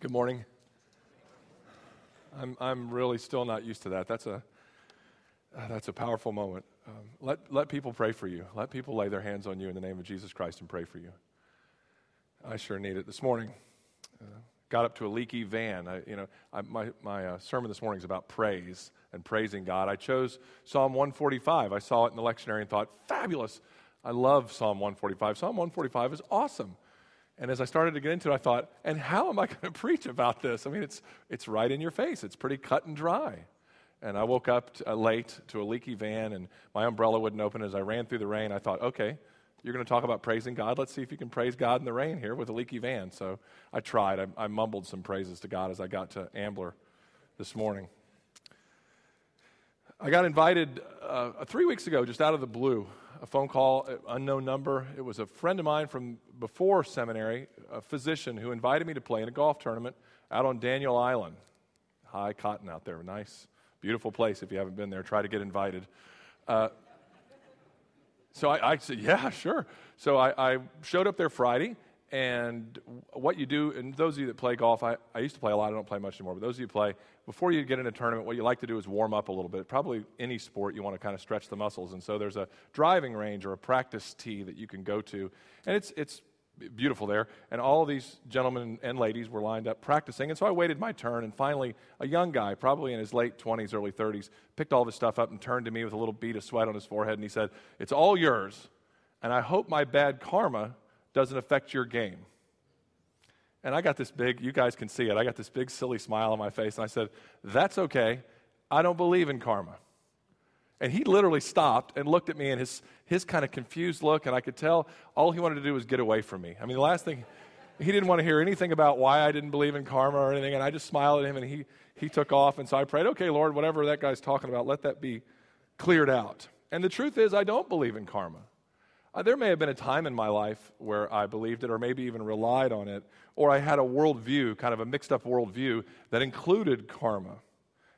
Good morning. I'm, I'm really still not used to that. That's a, uh, that's a powerful moment. Um, let, let people pray for you. Let people lay their hands on you in the name of Jesus Christ and pray for you. I sure need it. This morning, uh, got up to a leaky van. I, you know, I, my, my uh, sermon this morning is about praise and praising God. I chose Psalm 145. I saw it in the lectionary and thought, fabulous. I love Psalm 145. Psalm 145 is awesome. And as I started to get into it, I thought, and how am I going to preach about this? I mean, it's, it's right in your face, it's pretty cut and dry. And I woke up uh, late to a leaky van, and my umbrella wouldn't open. As I ran through the rain, I thought, okay, you're going to talk about praising God. Let's see if you can praise God in the rain here with a leaky van. So I tried. I, I mumbled some praises to God as I got to Ambler this morning. I got invited uh, three weeks ago, just out of the blue, a phone call, uh, unknown number. It was a friend of mine from before seminary, a physician, who invited me to play in a golf tournament out on Daniel Island. High cotton out there, nice, beautiful place. If you haven't been there, try to get invited. Uh, so I, I, said, yeah, sure. So I, I showed up there Friday, and what you do, and those of you that play golf, I, I used to play a lot, I don't play much anymore, but those of you play, before you get in a tournament, what you like to do is warm up a little bit. Probably any sport, you want to kind of stretch the muscles. And so there's a driving range or a practice tee that you can go to. And it's, it's beautiful there. And all these gentlemen and ladies were lined up practicing. And so I waited my turn. And finally, a young guy, probably in his late 20s, early 30s, picked all this stuff up and turned to me with a little bead of sweat on his forehead. And he said, It's all yours. And I hope my bad karma doesn't affect your game. And I got this big, you guys can see it, I got this big silly smile on my face. And I said, That's okay. I don't believe in karma. And he literally stopped and looked at me and his, his kind of confused look, and I could tell all he wanted to do was get away from me. I mean, the last thing, he didn't want to hear anything about why I didn't believe in karma or anything, and I just smiled at him and he, he took off. And so I prayed, okay, Lord, whatever that guy's talking about, let that be cleared out. And the truth is, I don't believe in karma. Uh, there may have been a time in my life where I believed it or maybe even relied on it, or I had a worldview, kind of a mixed up worldview, that included karma.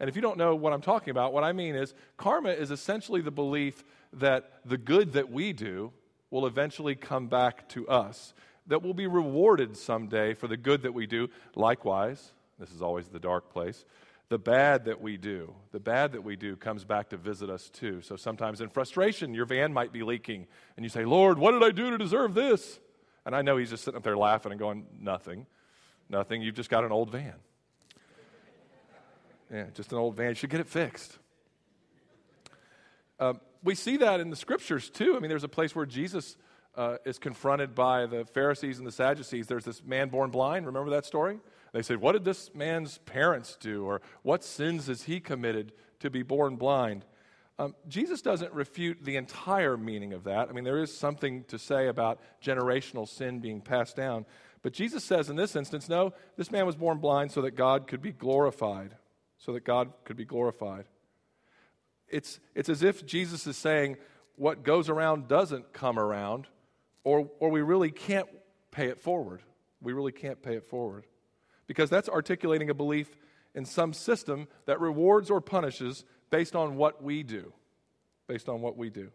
And if you don't know what I'm talking about, what I mean is karma is essentially the belief that the good that we do will eventually come back to us, that we'll be rewarded someday for the good that we do. Likewise, this is always the dark place, the bad that we do, the bad that we do comes back to visit us too. So sometimes in frustration, your van might be leaking, and you say, Lord, what did I do to deserve this? And I know he's just sitting up there laughing and going, Nothing. Nothing. You've just got an old van. Yeah, just an old van. You should get it fixed. Um, we see that in the scriptures too. I mean, there's a place where Jesus uh, is confronted by the Pharisees and the Sadducees. There's this man born blind. Remember that story? They said, What did this man's parents do? Or what sins has he committed to be born blind? Um, Jesus doesn't refute the entire meaning of that. I mean, there is something to say about generational sin being passed down. But Jesus says in this instance, no, this man was born blind so that God could be glorified. So that God could be glorified. It's, it's as if Jesus is saying, what goes around doesn't come around, or, or we really can't pay it forward. We really can't pay it forward because that's articulating a belief in some system that rewards or punishes based on what we do. Based on what we do.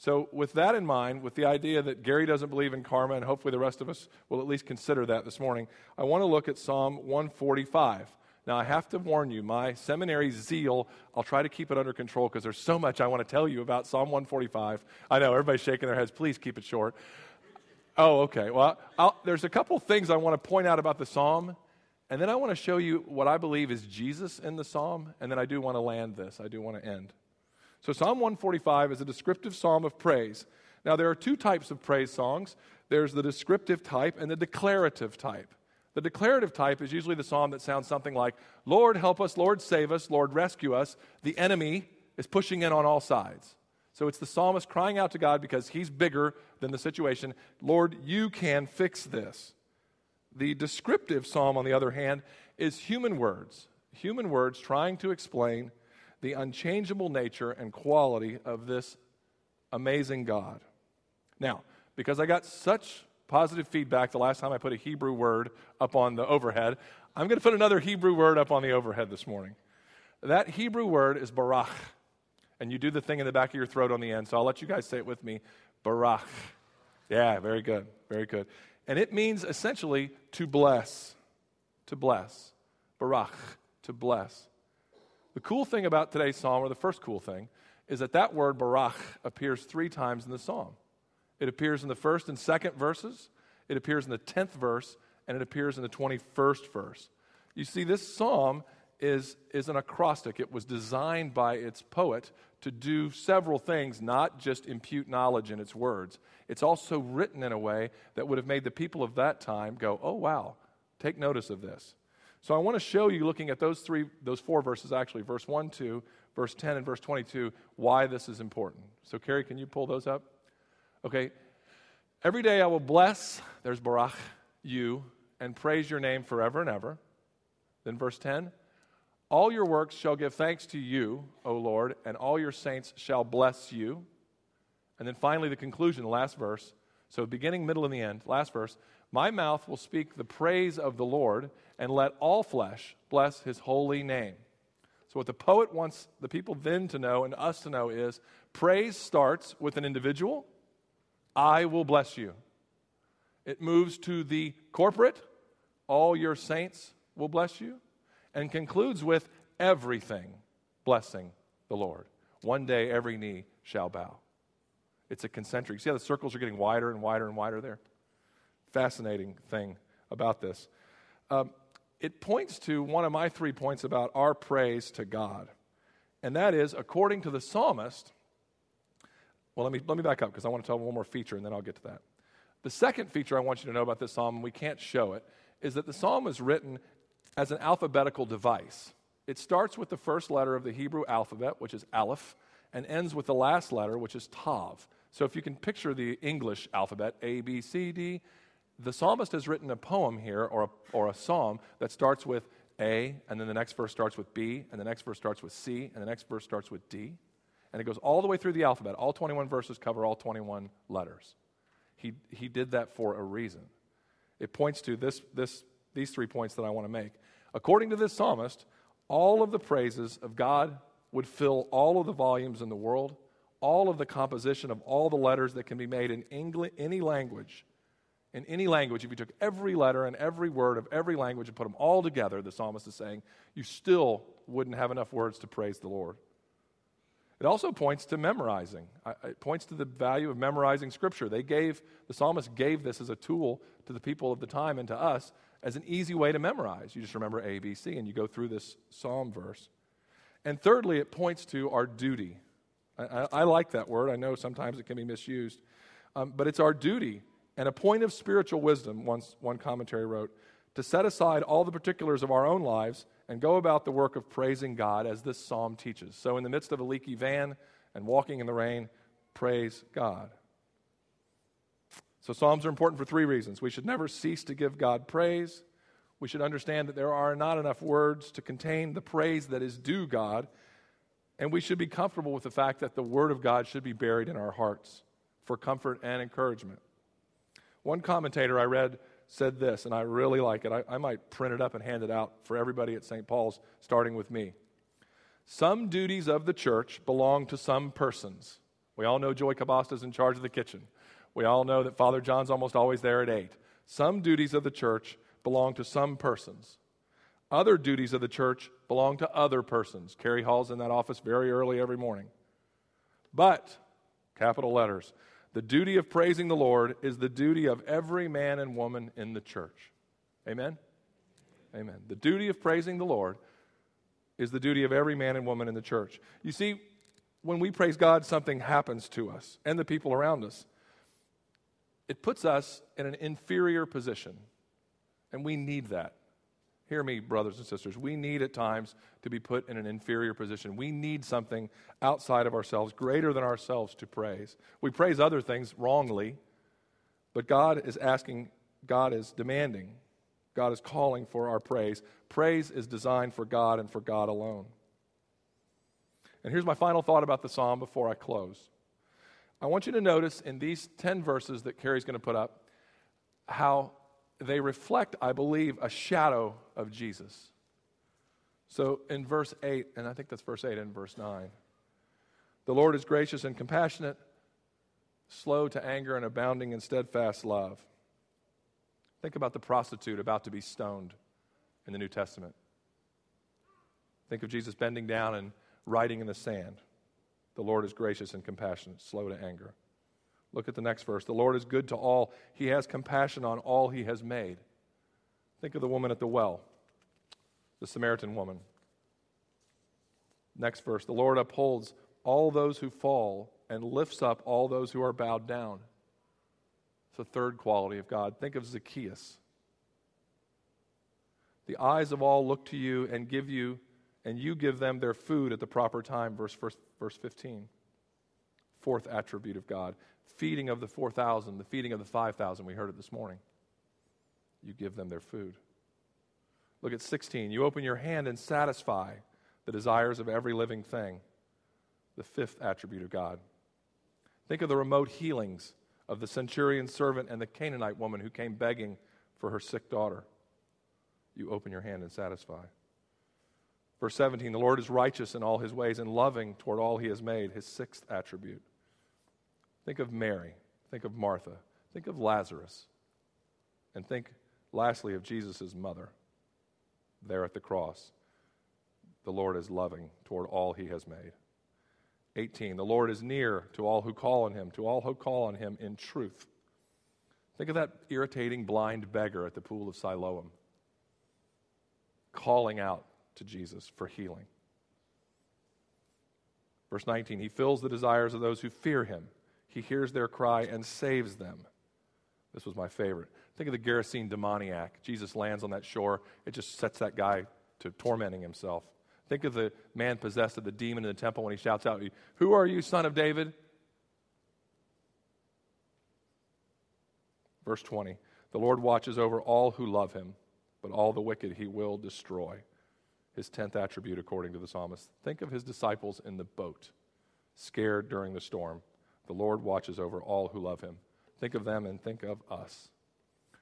So, with that in mind, with the idea that Gary doesn't believe in karma, and hopefully the rest of us will at least consider that this morning, I want to look at Psalm 145. Now, I have to warn you, my seminary zeal, I'll try to keep it under control because there's so much I want to tell you about Psalm 145. I know everybody's shaking their heads. Please keep it short. Oh, okay. Well, I'll, there's a couple things I want to point out about the psalm and then I want to show you what I believe is Jesus in the psalm, and then I do want to land this. I do want to end. So, Psalm 145 is a descriptive psalm of praise. Now, there are two types of praise songs there's the descriptive type and the declarative type. The declarative type is usually the psalm that sounds something like, Lord, help us, Lord, save us, Lord, rescue us. The enemy is pushing in on all sides. So it's the psalmist crying out to God because he's bigger than the situation. Lord, you can fix this. The descriptive psalm, on the other hand, is human words, human words trying to explain the unchangeable nature and quality of this amazing God. Now, because I got such positive feedback the last time I put a Hebrew word up on the overhead, I'm going to put another Hebrew word up on the overhead this morning. That Hebrew word is barach. And you do the thing in the back of your throat on the end, so I'll let you guys say it with me. Barach. Yeah, very good. Very good. And it means essentially to bless. to bless. Barach, to bless. The cool thing about today's psalm, or the first cool thing, is that that word barach appears three times in the psalm. It appears in the first and second verses, it appears in the 10th verse, and it appears in the 21st verse. You see, this psalm is, is an acrostic. It was designed by its poet to do several things, not just impute knowledge in its words. It's also written in a way that would have made the people of that time go, oh, wow, take notice of this. So I want to show you, looking at those three, those four verses actually, verse 1, 2, verse 10, and verse 22, why this is important. So, Carrie, can you pull those up? Okay. Every day I will bless, there's Barach, you, and praise your name forever and ever. Then verse 10, all your works shall give thanks to you, O Lord, and all your saints shall bless you. And then finally, the conclusion, the last verse. So, beginning, middle, and the end, last verse. My mouth will speak the praise of the Lord, and let all flesh bless his holy name. So, what the poet wants the people then to know and us to know is praise starts with an individual. I will bless you. It moves to the corporate. All your saints will bless you and concludes with everything blessing the Lord. One day every knee shall bow. It's a concentric. See how the circles are getting wider and wider and wider there? Fascinating thing about this. Um, it points to one of my three points about our praise to God. And that is, according to the psalmist, well, let me, let me back up because I want to tell one more feature and then I'll get to that. The second feature I want you to know about this psalm, and we can't show it, is that the psalm was written as an alphabetical device. It starts with the first letter of the Hebrew alphabet, which is Aleph, and ends with the last letter, which is Tav. So if you can picture the English alphabet, A, B, C, D, the psalmist has written a poem here or a, or a psalm that starts with A, and then the next verse starts with B, and the next verse starts with C, and the next verse starts with D. And it goes all the way through the alphabet. All 21 verses cover all 21 letters. He, he did that for a reason. It points to this, this, these three points that I want to make. According to this psalmist, all of the praises of God would fill all of the volumes in the world, all of the composition of all the letters that can be made in English, any language. In any language, if you took every letter and every word of every language and put them all together, the psalmist is saying, you still wouldn't have enough words to praise the Lord. It also points to memorizing. It points to the value of memorizing Scripture. They gave, the psalmist gave this as a tool to the people of the time and to us as an easy way to memorize. You just remember A, B, C, and you go through this psalm verse. And thirdly, it points to our duty. I, I, I like that word. I know sometimes it can be misused. Um, but it's our duty and a point of spiritual wisdom, once, one commentary wrote, to set aside all the particulars of our own lives and go about the work of praising God as this psalm teaches. So, in the midst of a leaky van and walking in the rain, praise God. So, Psalms are important for three reasons. We should never cease to give God praise. We should understand that there are not enough words to contain the praise that is due God. And we should be comfortable with the fact that the Word of God should be buried in our hearts for comfort and encouragement. One commentator I read said this, and I really like it. I, I might print it up and hand it out for everybody at St. Paul's, starting with me. Some duties of the church belong to some persons. We all know Joy Cabasta is in charge of the kitchen. We all know that Father John's almost always there at 8. Some duties of the church belong to some persons. Other duties of the church belong to other persons. Carrie Hall's in that office very early every morning. But, capital letters, the duty of praising the Lord is the duty of every man and woman in the church. Amen? Amen. The duty of praising the Lord is the duty of every man and woman in the church. You see, when we praise God, something happens to us and the people around us it puts us in an inferior position. And we need that. Hear me, brothers and sisters. We need at times to be put in an inferior position. We need something outside of ourselves, greater than ourselves, to praise. We praise other things wrongly, but God is asking, God is demanding, God is calling for our praise. Praise is designed for God and for God alone. And here's my final thought about the psalm before I close. I want you to notice in these 10 verses that Carrie's going to put up how they reflect, I believe, a shadow of Jesus. So in verse 8, and I think that's verse 8 and verse 9, the Lord is gracious and compassionate, slow to anger, and abounding in steadfast love. Think about the prostitute about to be stoned in the New Testament. Think of Jesus bending down and writing in the sand. The Lord is gracious and compassionate, slow to anger. Look at the next verse. The Lord is good to all. He has compassion on all he has made. Think of the woman at the well, the Samaritan woman. Next verse. The Lord upholds all those who fall and lifts up all those who are bowed down. It's a third quality of God. Think of Zacchaeus. The eyes of all look to you and give you, and you give them their food at the proper time. Verse, verse, verse 15. Fourth attribute of God. Feeding of the 4,000, the feeding of the 5,000. We heard it this morning. You give them their food. Look at 16. You open your hand and satisfy the desires of every living thing. The fifth attribute of God. Think of the remote healings of the centurion servant and the Canaanite woman who came begging for her sick daughter. You open your hand and satisfy. Verse 17 The Lord is righteous in all his ways and loving toward all he has made, his sixth attribute. Think of Mary. Think of Martha. Think of Lazarus. And think, lastly, of Jesus' mother there at the cross. The Lord is loving toward all he has made. 18. The Lord is near to all who call on him, to all who call on him in truth. Think of that irritating blind beggar at the pool of Siloam calling out to Jesus for healing. Verse 19, he fills the desires of those who fear him. He hears their cry and saves them. This was my favorite. Think of the Gerasene demoniac. Jesus lands on that shore. It just sets that guy to tormenting himself. Think of the man possessed of the demon in the temple when he shouts out, Who are you, son of David? Verse 20 The Lord watches over all who love him, but all the wicked he will destroy. His tenth attribute, according to the psalmist. Think of his disciples in the boat, scared during the storm. The Lord watches over all who love him. Think of them and think of us.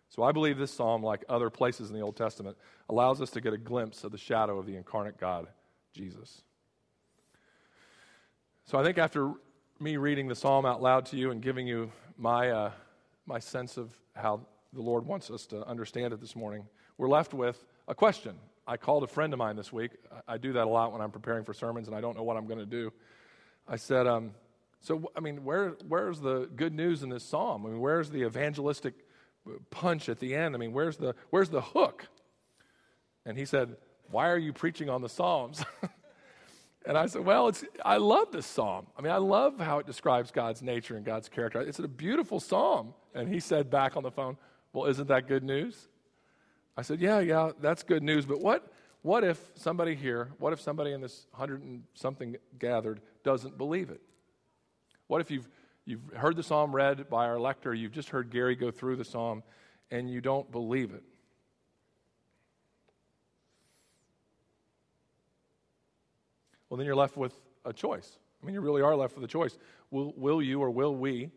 So I believe this psalm, like other places in the Old Testament, allows us to get a glimpse of the shadow of the incarnate God, Jesus. So I think after me reading the psalm out loud to you and giving you my, uh, my sense of how the Lord wants us to understand it this morning, we're left with a question. I called a friend of mine this week. I do that a lot when I'm preparing for sermons and I don't know what I'm going to do. I said, um, So, I mean, where, where's the good news in this psalm? I mean, where's the evangelistic uh, punch at the end. I mean, where's the, where's the hook? And he said, Why are you preaching on the Psalms? and I said, Well, it's, I love this psalm. I mean, I love how it describes God's nature and God's character. It's a beautiful psalm. And he said back on the phone, Well, isn't that good news? I said, Yeah, yeah, that's good news. But what, what if somebody here, what if somebody in this hundred and something gathered doesn't believe it? What if you've You've heard the psalm read by our lector, you've just heard Gary go through the psalm, and you don't believe it. Well, then you're left with a choice. I mean, you really are left with a choice. Will, will you or will we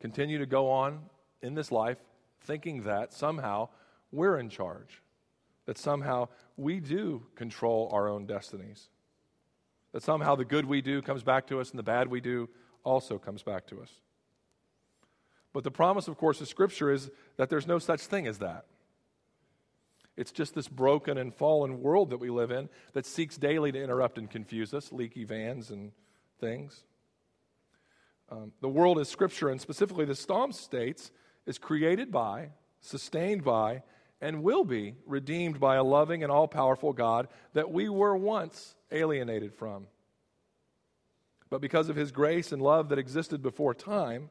continue to go on in this life thinking that somehow we're in charge? That somehow we do control our own destinies? That somehow the good we do comes back to us and the bad we do also comes back to us. But the promise, of course, of Scripture is that there's no such thing as that. It's just this broken and fallen world that we live in that seeks daily to interrupt and confuse us, leaky vans and things. Um, the world is Scripture, and specifically the Psalm states, is created by, sustained by, and will be redeemed by a loving and all powerful God that we were once alienated from. But because of his grace and love that existed before time,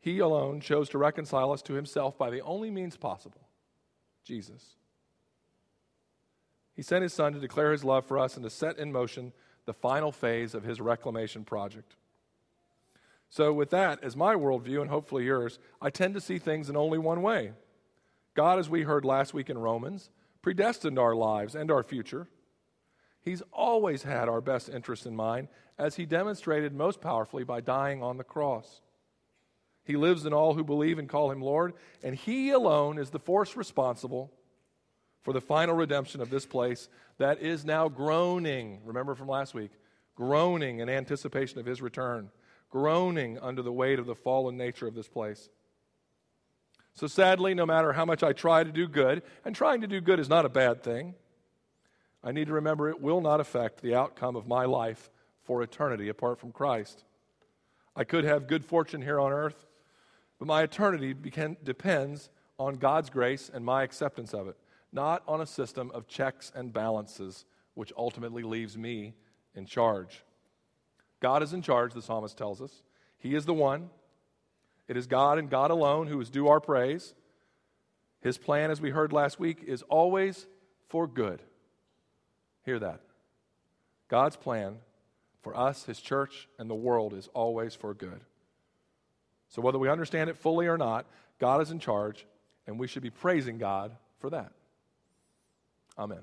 he alone chose to reconcile us to himself by the only means possible Jesus. He sent his son to declare his love for us and to set in motion the final phase of his reclamation project. So, with that as my worldview, and hopefully yours, I tend to see things in only one way. God, as we heard last week in Romans, predestined our lives and our future. He's always had our best interests in mind, as he demonstrated most powerfully by dying on the cross. He lives in all who believe and call him Lord, and he alone is the force responsible for the final redemption of this place that is now groaning. Remember from last week? Groaning in anticipation of his return, groaning under the weight of the fallen nature of this place. So sadly, no matter how much I try to do good, and trying to do good is not a bad thing, I need to remember it will not affect the outcome of my life for eternity apart from Christ. I could have good fortune here on earth, but my eternity depends on God's grace and my acceptance of it, not on a system of checks and balances, which ultimately leaves me in charge. God is in charge, the psalmist tells us. He is the one. It is God and God alone who is due our praise. His plan, as we heard last week, is always for good. Hear that. God's plan for us, His church, and the world is always for good. So, whether we understand it fully or not, God is in charge, and we should be praising God for that. Amen.